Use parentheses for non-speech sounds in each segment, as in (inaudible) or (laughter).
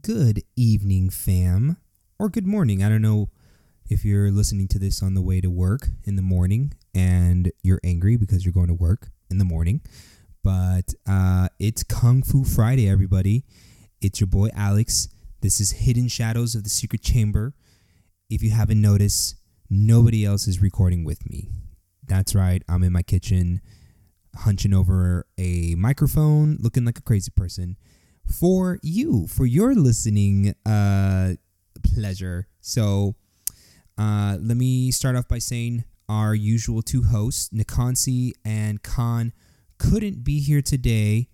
Good evening, fam, or good morning. I don't know if you're listening to this on the way to work in the morning and you're angry because you're going to work in the morning, but uh, it's Kung Fu Friday, everybody. It's your boy Alex. This is Hidden Shadows of the Secret Chamber. If you haven't noticed, nobody else is recording with me. That's right, I'm in my kitchen, hunching over a microphone, looking like a crazy person for you, for your listening uh, pleasure. So uh, let me start off by saying our usual two hosts, Nikansi and Khan, couldn't be here today,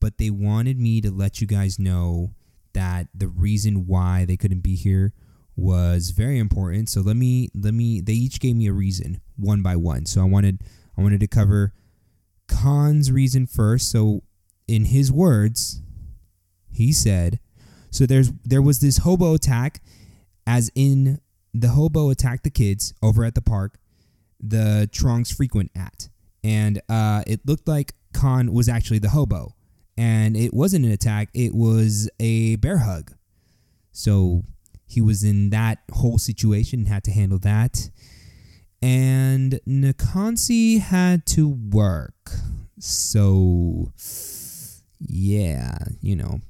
but they wanted me to let you guys know that the reason why they couldn't be here was very important. So let me let me they each gave me a reason one by one. So I wanted I wanted to cover Khan's reason first. So in his words, he said, so there's there was this hobo attack as in the hobo attacked the kids over at the park the Trunks frequent at. And uh, it looked like Khan was actually the hobo. And it wasn't an attack, it was a bear hug. So he was in that whole situation, and had to handle that. And Nakansi had to work. So, yeah, you know,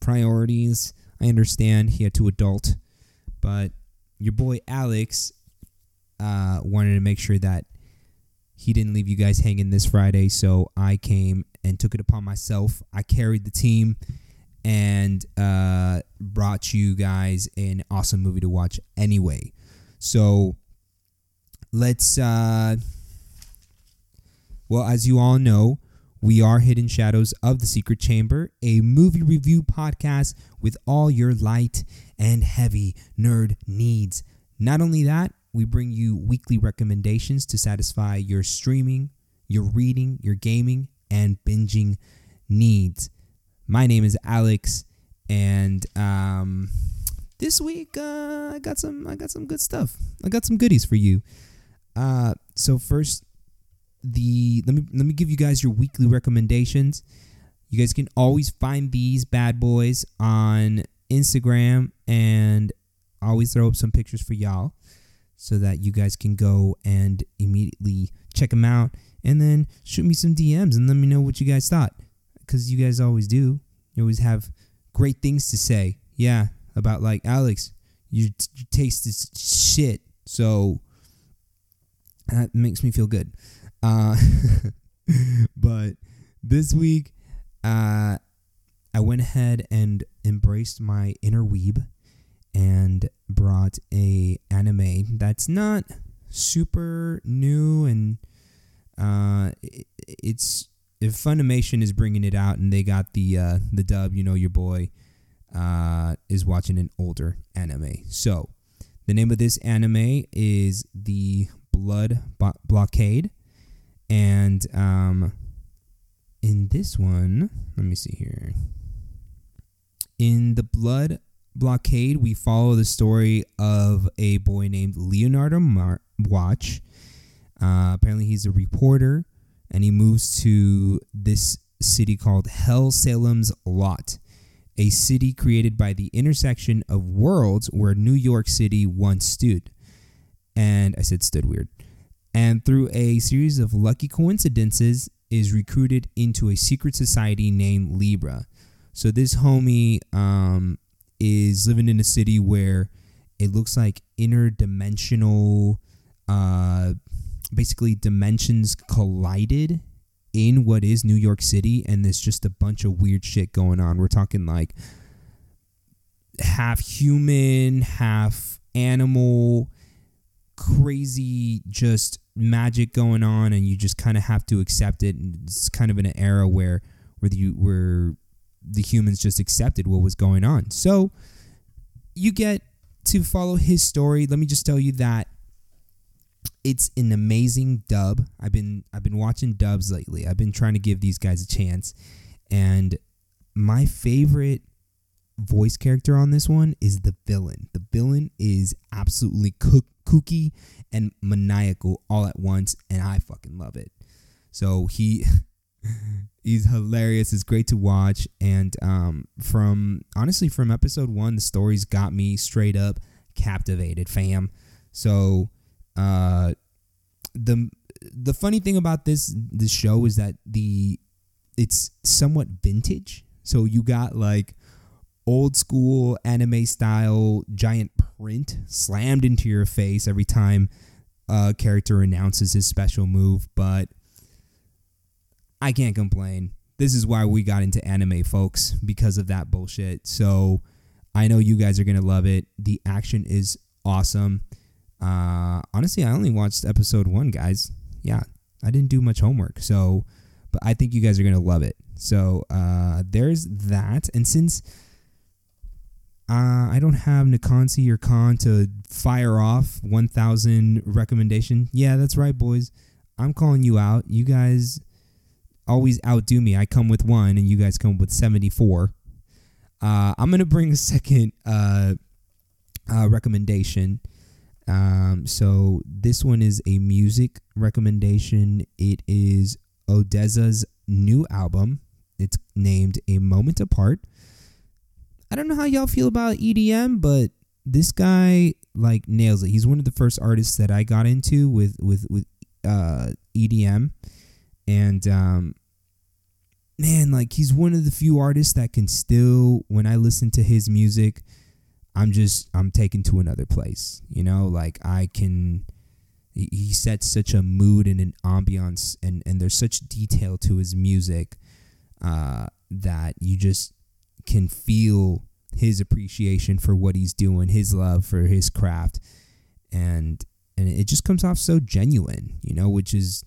priorities. I understand he had to adult, but your boy Alex uh, wanted to make sure that he didn't leave you guys hanging this Friday. So I came and took it upon myself. I carried the team and uh, brought you guys an awesome movie to watch anyway. So let's, uh, well, as you all know, we are Hidden Shadows of the Secret Chamber, a movie review podcast with all your light and heavy nerd needs. Not only that, we bring you weekly recommendations to satisfy your streaming, your reading, your gaming, and binging needs. My name is Alex, and um, this week uh, I got some I got some good stuff. I got some goodies for you. Uh, so first, the let me let me give you guys your weekly recommendations. You guys can always find these bad boys on Instagram, and always throw up some pictures for y'all so that you guys can go and immediately check them out and then shoot me some DMs and let me know what you guys thought because you guys always do. You always have great things to say. Yeah, about like Alex, your, your taste is shit. So that makes me feel good. Uh, (laughs) but this week, uh, I went ahead and embraced my inner weeb and brought a anime that's not super new and uh, it's if Funimation is bringing it out and they got the uh, the dub, you know your boy uh, is watching an older anime. So the name of this anime is the Blood Bo- Blockade, and um, in this one, let me see here. In the Blood Blockade, we follow the story of a boy named Leonardo Mar- Watch. Uh, apparently, he's a reporter, and he moves to this city called Hellsalem's Lot, a city created by the intersection of worlds where New York City once stood. And I said stood weird. And through a series of lucky coincidences, is recruited into a secret society named Libra. So this homie um, is living in a city where it looks like interdimensional, uh, basically dimensions collided in what is New York City, and there's just a bunch of weird shit going on. We're talking like half human, half animal, crazy, just magic going on, and you just kind of have to accept it. And it's kind of in an era where where you where the humans just accepted what was going on. So you get to follow his story. Let me just tell you that it's an amazing dub. I've been I've been watching dubs lately. I've been trying to give these guys a chance. And my favorite voice character on this one is the villain. The villain is absolutely cook, kooky and maniacal all at once and I fucking love it. So he (laughs) He's hilarious. It's great to watch. And um, from honestly, from episode one, the stories got me straight up captivated, fam. So uh, the the funny thing about this this show is that the it's somewhat vintage. So you got like old school anime style giant print slammed into your face every time a character announces his special move, but I can't complain. This is why we got into anime, folks, because of that bullshit. So I know you guys are going to love it. The action is awesome. Uh, honestly, I only watched episode one, guys. Yeah, I didn't do much homework. So, but I think you guys are going to love it. So uh, there's that. And since uh, I don't have Nakansi or Khan to fire off 1,000 recommendation, yeah, that's right, boys. I'm calling you out. You guys always outdo me. I come with one, and you guys come with 74. Uh, I'm gonna bring a second uh, uh, recommendation. Um, so this one is a music recommendation. It is ODESZA's new album. It's named A Moment Apart. I don't know how y'all feel about EDM, but this guy like nails it. He's one of the first artists that I got into with with with uh, EDM, and um, man, like he's one of the few artists that can still, when I listen to his music, I'm just I'm taken to another place. You know, like I can. He sets such a mood and an ambiance, and and there's such detail to his music uh, that you just can feel his appreciation for what he's doing, his love for his craft, and and it just comes off so genuine, you know, which is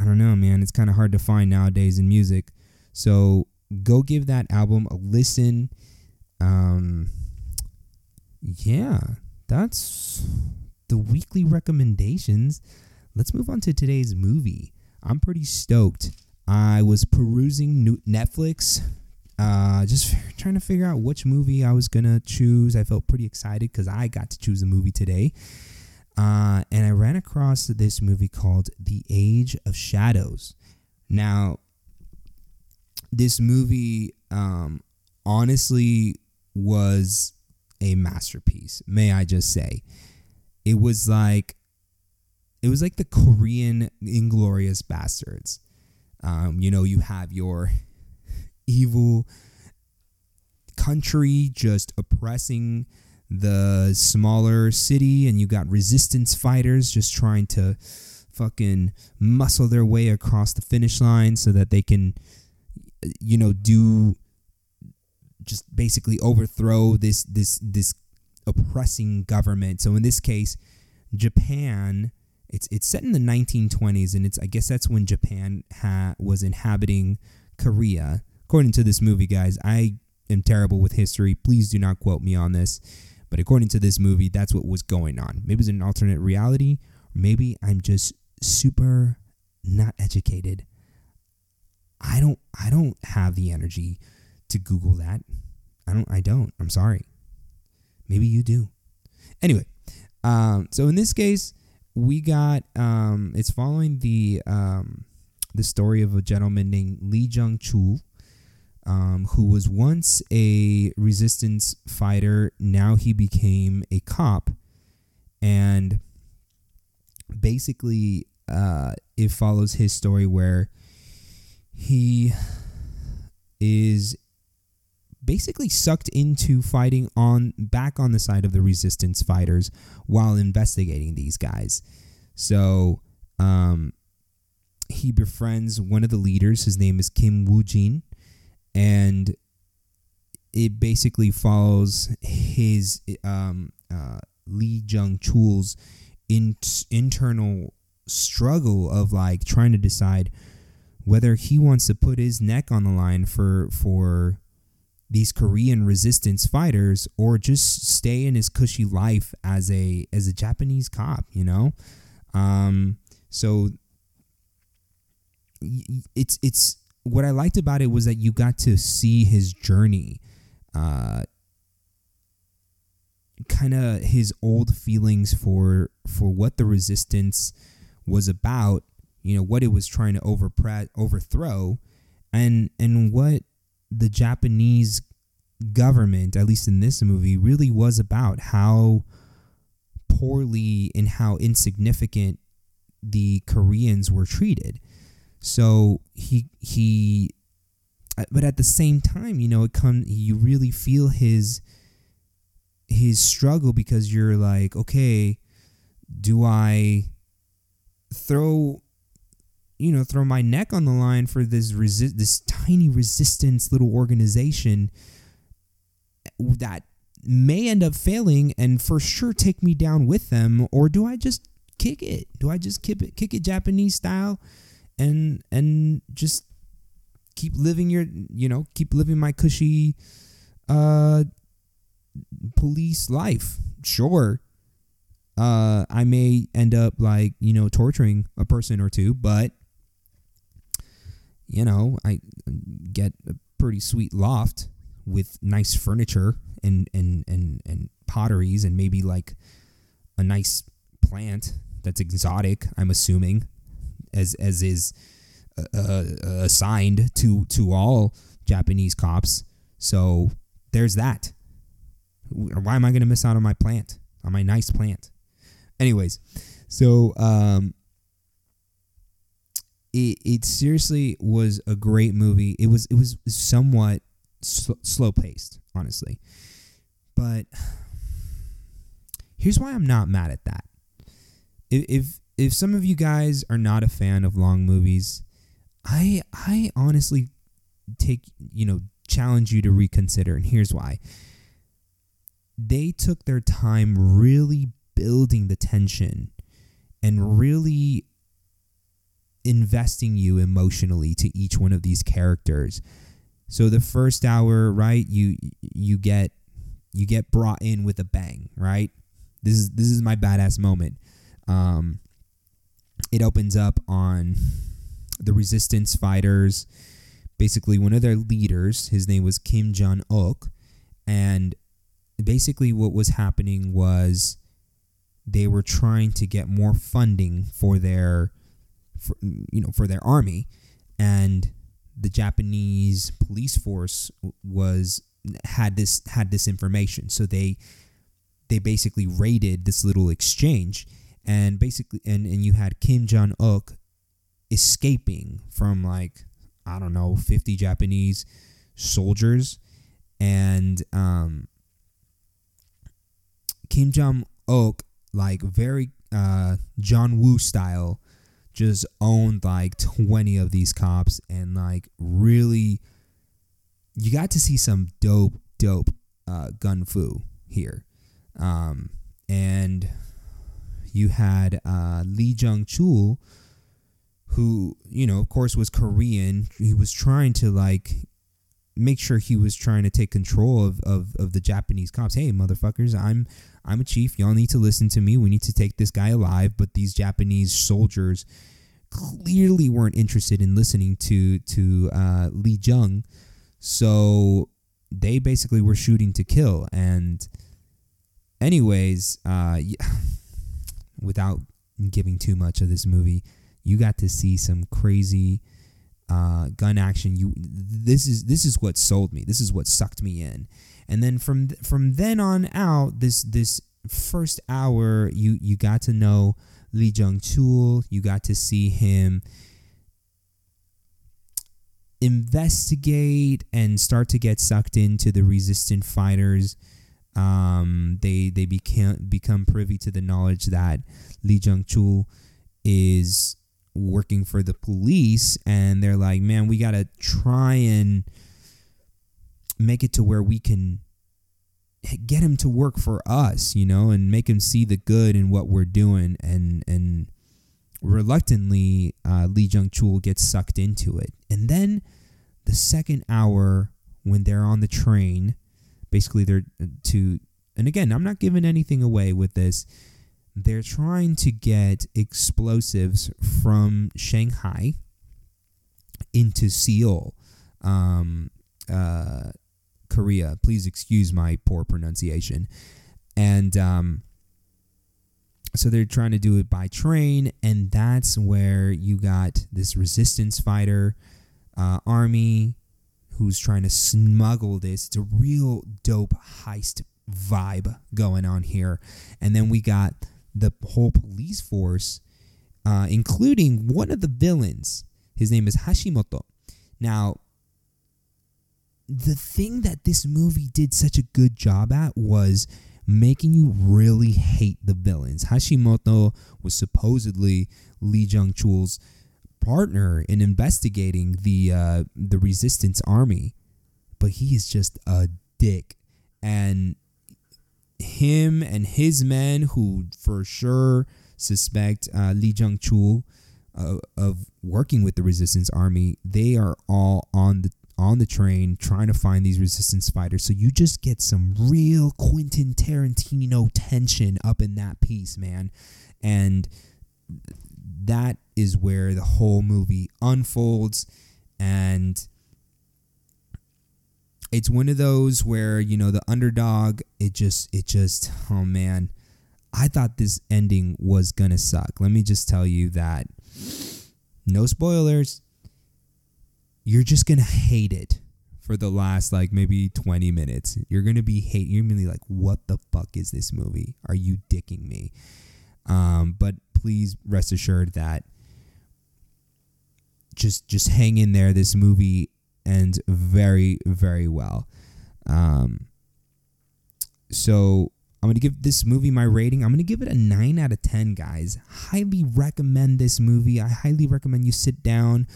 I don't know, man. It's kind of hard to find nowadays in music. So go give that album a listen. Um, yeah, that's the weekly recommendations. Let's move on to today's movie. I'm pretty stoked. I was perusing Netflix, uh, just trying to figure out which movie I was gonna choose. I felt pretty excited because I got to choose a movie today. Uh, and I ran across this movie called The Age of Shadows. Now, this movie um, honestly was a masterpiece, may I just say. It was like it was like the Korean Inglourious Basterds. Um, you know, you have your evil country just oppressing the smaller city and you got resistance fighters just trying to fucking muscle their way across the finish line so that they can you know do just basically overthrow this this this oppressing government. So in this case Japan it's it's set in the 1920s and it's I guess that's when Japan ha- was inhabiting Korea according to this movie guys I am terrible with history please do not quote me on this but according to this movie, that's what was going on. Maybe it's an alternate reality, maybe I'm just super not educated. I don't I don't have the energy to Google that. I don't I don't. I'm sorry. Maybe you do. Anyway, um, so in this case, we got um, it's following the um, the story of a gentleman named Lee Jung Chul um, who was once a resistance fighter. Now he became a cop. And basically, uh, it follows his story where he is basically sucked into fighting on back on the side of the resistance fighters while investigating these guys. So um, he befriends one of the leaders. His name is Kim Woo Jin, and it basically follows his um, uh, Lee Jung Chul's in- internal struggle of like trying to decide whether he wants to put his neck on the line for for these Korean resistance fighters or just stay in his cushy life as a as a Japanese cop, you know? Um so it's it's what I liked about it was that you got to see his journey, uh, kind of his old feelings for for what the resistance was about. you know what it was trying to overpre- overthrow and and what the Japanese government at least in this movie really was about how poorly and how insignificant the Koreans were treated so he he uh, but at the same time you know it come you really feel his his struggle because you're like okay do I throw you know throw my neck on the line for this resi- this tiny resistance little organization that may end up failing and for sure take me down with them? Or do I just kick it? Do I just kick it kick it Japanese style and and just keep living your you know keep living my cushy uh police life sure uh I may end up like you know torturing a person or two but you know, I get a pretty sweet loft with nice furniture and and and and potteries and maybe like a nice plant that's exotic. I'm assuming, as as is uh, uh, assigned to to all Japanese cops. So there's that. Why am I going to miss out on my plant, on my nice plant? Anyways, so um, it, it seriously was a great movie. It was it was somewhat sl- slow paced, honestly. But (sighs) here's why I'm not mad at that. If, if if some of you guys are not a fan of long movies, I I honestly take you know challenge you to reconsider, and here's why. They took their time really building the tension and really investing you emotionally to each one of these characters. So the first hour, right, you you get you get brought in with a bang, right? This is this is my badass moment. Um it opens up on the resistance fighters. Basically one of their leaders his name was kim jong-ok and basically what was happening was they were trying to get more funding for their for, you know for their army and the Japanese police force was had this had this information. So they they basically raided this little exchange and basically and and you had Kim Jong Uk escaping from like I don't know 50 Japanese soldiers. And um Kim Jong Uk like very uh John Woo style just owned like 20 of these cops and like really you got to see some dope dope uh, gun fu here. Um, and you had uh, lee jung chul who you know of course was korean. He was trying to like make sure he was trying to take control of, of, of the japanese cops. Hey motherfuckers i'm i'm a chief. Y'all need to listen to me. We need to take this guy alive. But these japanese soldiers clearly weren't interested in listening to to uh, lee jung. So they basically were shooting to kill. And anyways uh, (laughs) without giving too much of this movie you got to see some crazy uh, gun action. You this is this is what sold me. This is what sucked me in. And then from from then on out, this this first hour, you you got to know Lee Jung Chul. You got to see him investigate and start to get sucked into the resistant fighters. Um, they they became become privy to the knowledge that Lee Jung Chul is working for the police and they're like, man, we got to try and make it to where we can get him to work for us, you know, and make him see the good in what we're doing. And, and reluctantly, uh, Lee Jung Chul gets sucked into it. And then the second hour, when they're on the train, basically they're uh, to, and again, I'm not giving anything away with this they're trying to get explosives from Shanghai into Seoul, um, uh, Korea. Please excuse my poor pronunciation. And um, so they're trying to do it by train, and that's where you got this resistance fighter uh, army who's trying to smuggle this. It's a real dope heist vibe going on here. And then we got the whole police force, uh, including one of the villains. His name is Hashimoto. Now, the thing that this movie did such a good job at was making you really hate the villains. Hashimoto was supposedly Lee Jung Chul's partner in investigating the uh, the resistance army, but he is just a dick. And him and his men, who for sure suspect uh, Lee Jung Chul uh, of working with the resistance army, they are all on the on the train trying to find these resistance fighters. So you just get some real Quentin Tarantino tension up in that piece, man. And that is where the whole movie unfolds. And it's one of those where you know the underdog it just it just oh man. I thought this ending was gonna suck. Let me just tell you that. No spoilers. You're just gonna hate it for the last like maybe 20 minutes. You're gonna be hate you're gonna be like what the fuck is this movie? Are you dicking me? Um, but please rest assured that just just hang in there. This movie ends very very well. Um, so I'm gonna give this movie my rating. I'm gonna give it a nine out of ten, guys. Highly recommend this movie. I highly recommend you sit down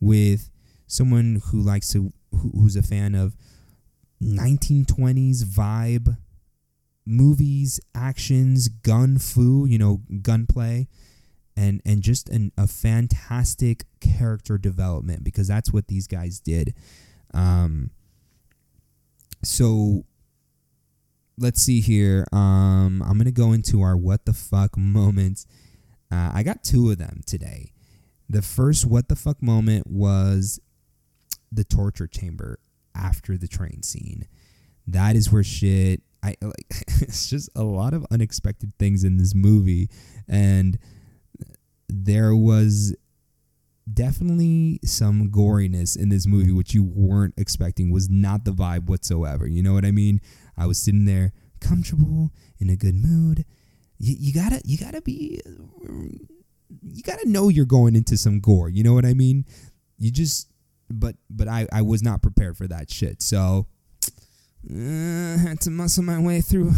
with someone who likes to who, who's a fan of 1920s vibe movies, actions, gun fu, you know, gunplay and and just an, a fantastic character development because that's what these guys did. Um, so let's see here. Um, I'm gonna go into our what the fuck (laughs) moments. Uh, I got two of them today. The first what the fuck moment was the torture chamber after the train scene. That is where shit. I (laughs) like. it's just a lot of unexpected things in this movie, and there was definitely some goriness in this movie which you weren't expecting was not the vibe whatsoever you know what i mean i was sitting there comfortable in a good mood you, you gotta you gotta be you gotta know you're going into some gore you know what i mean you just but but i i was not prepared for that shit so uh, had to muscle my way through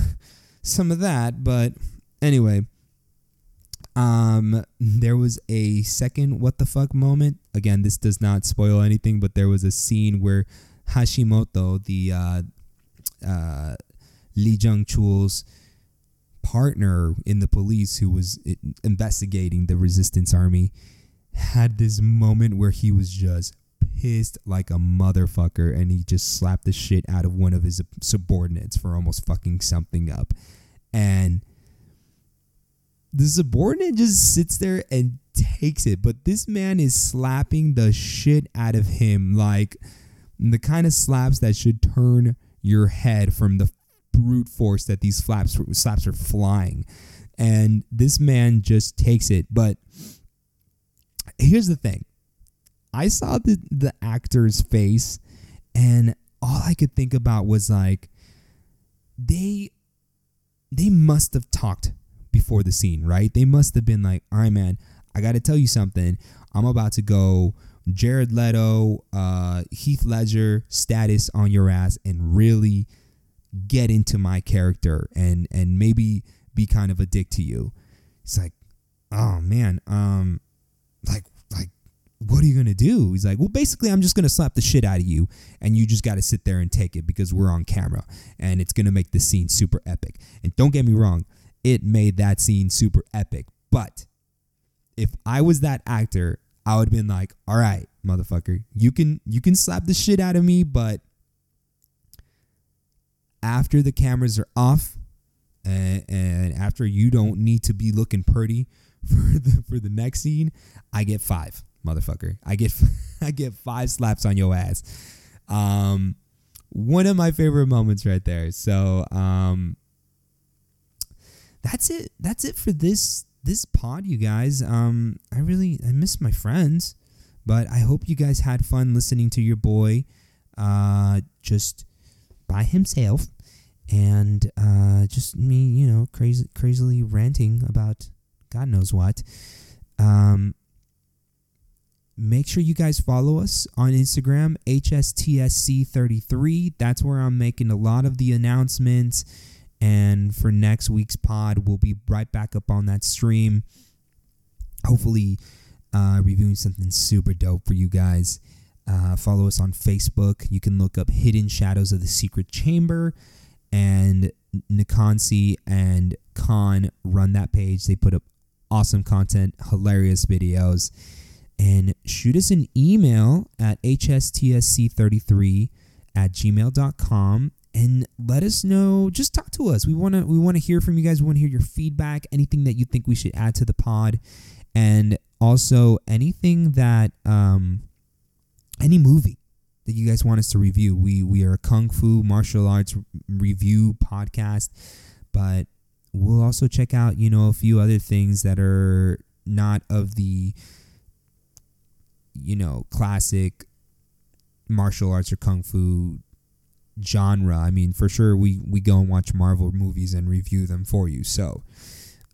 some of that but anyway um, there was a second what the fuck moment. Again, this does not spoil anything, but there was a scene where Hashimoto, the uh, uh, Lee Jung Chul's partner in the police who was investigating the resistance army, had this moment where he was just pissed like a motherfucker and he just slapped the shit out of one of his subordinates for almost fucking something up. And the subordinate just sits there and takes it. But this man is slapping the shit out of him, like the kind of slaps that should turn your head from the brute force that these slaps slaps are flying. And this man just takes it. But here's the thing. I saw the the actor's face and all I could think about was like they they must have talked before the scene, right? They must have been like, all right, man, I got to tell you something. I'm about to go Jared Leto, uh, Heath Ledger status on your ass and really get into my character and and maybe be kind of a dick to you. It's like, oh man, um, like like what are you gonna do? He's like, well, basically, I'm just gonna slap the shit out of you, and you just gotta sit there and take it because we're on camera, and it's gonna make the scene super epic. And don't get me wrong, it made that scene super epic. But if I was that actor, I would have been like, all right, motherfucker, you can you can slap the shit out of me, but after the cameras are off and, and after you don't need to be looking pretty (laughs) for the for the next scene, I get five, motherfucker. I get (laughs) I get five slaps on your ass. Um one of my favorite moments right there. So um that's it. That's it for this this pod, you guys. Um, I really I miss my friends, but I hope you guys had fun listening to your boy, uh, just by himself, and uh, just me, you know, crazy crazily ranting about God knows what. Um, make sure you guys follow us on Instagram, HSTSC33. That's where I'm making a lot of the announcements. And for next week's pod, we'll be right back up on that stream. Hopefully, uh, reviewing something super dope for you guys. Uh, follow us on Facebook. You can look up Hidden Shadows of the Secret Chamber. And Nikonsi and Khan run that page. They put up awesome content, hilarious videos and shoot us an email at hstsc33 at gmail.com and let us know. Just talk to us. We want to we want to hear from you guys. We want to hear your feedback anything that you think we should add to the pod. And also anything that um any movie that you guys want us to review. We we are a kung fu martial arts review podcast but we'll also check out you know a few other things that are not of the you know, classic martial arts or kung fu genre. I mean, for sure we we go and watch Marvel movies and review them for you. So,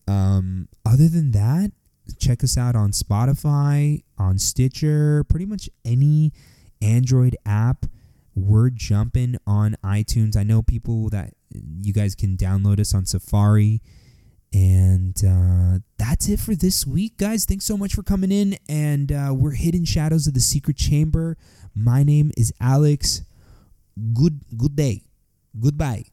um other than that, check us out on Spotify, on Stitcher, pretty much any Android app. We're jumping on iTunes. I know people that you guys can download us on Safari. And uh, that's it for this week, guys. Thanks so much for coming in. And uh, we're Hidden Shadows of the Secret Chamber. My name is Alex. Good good day. Goodbye.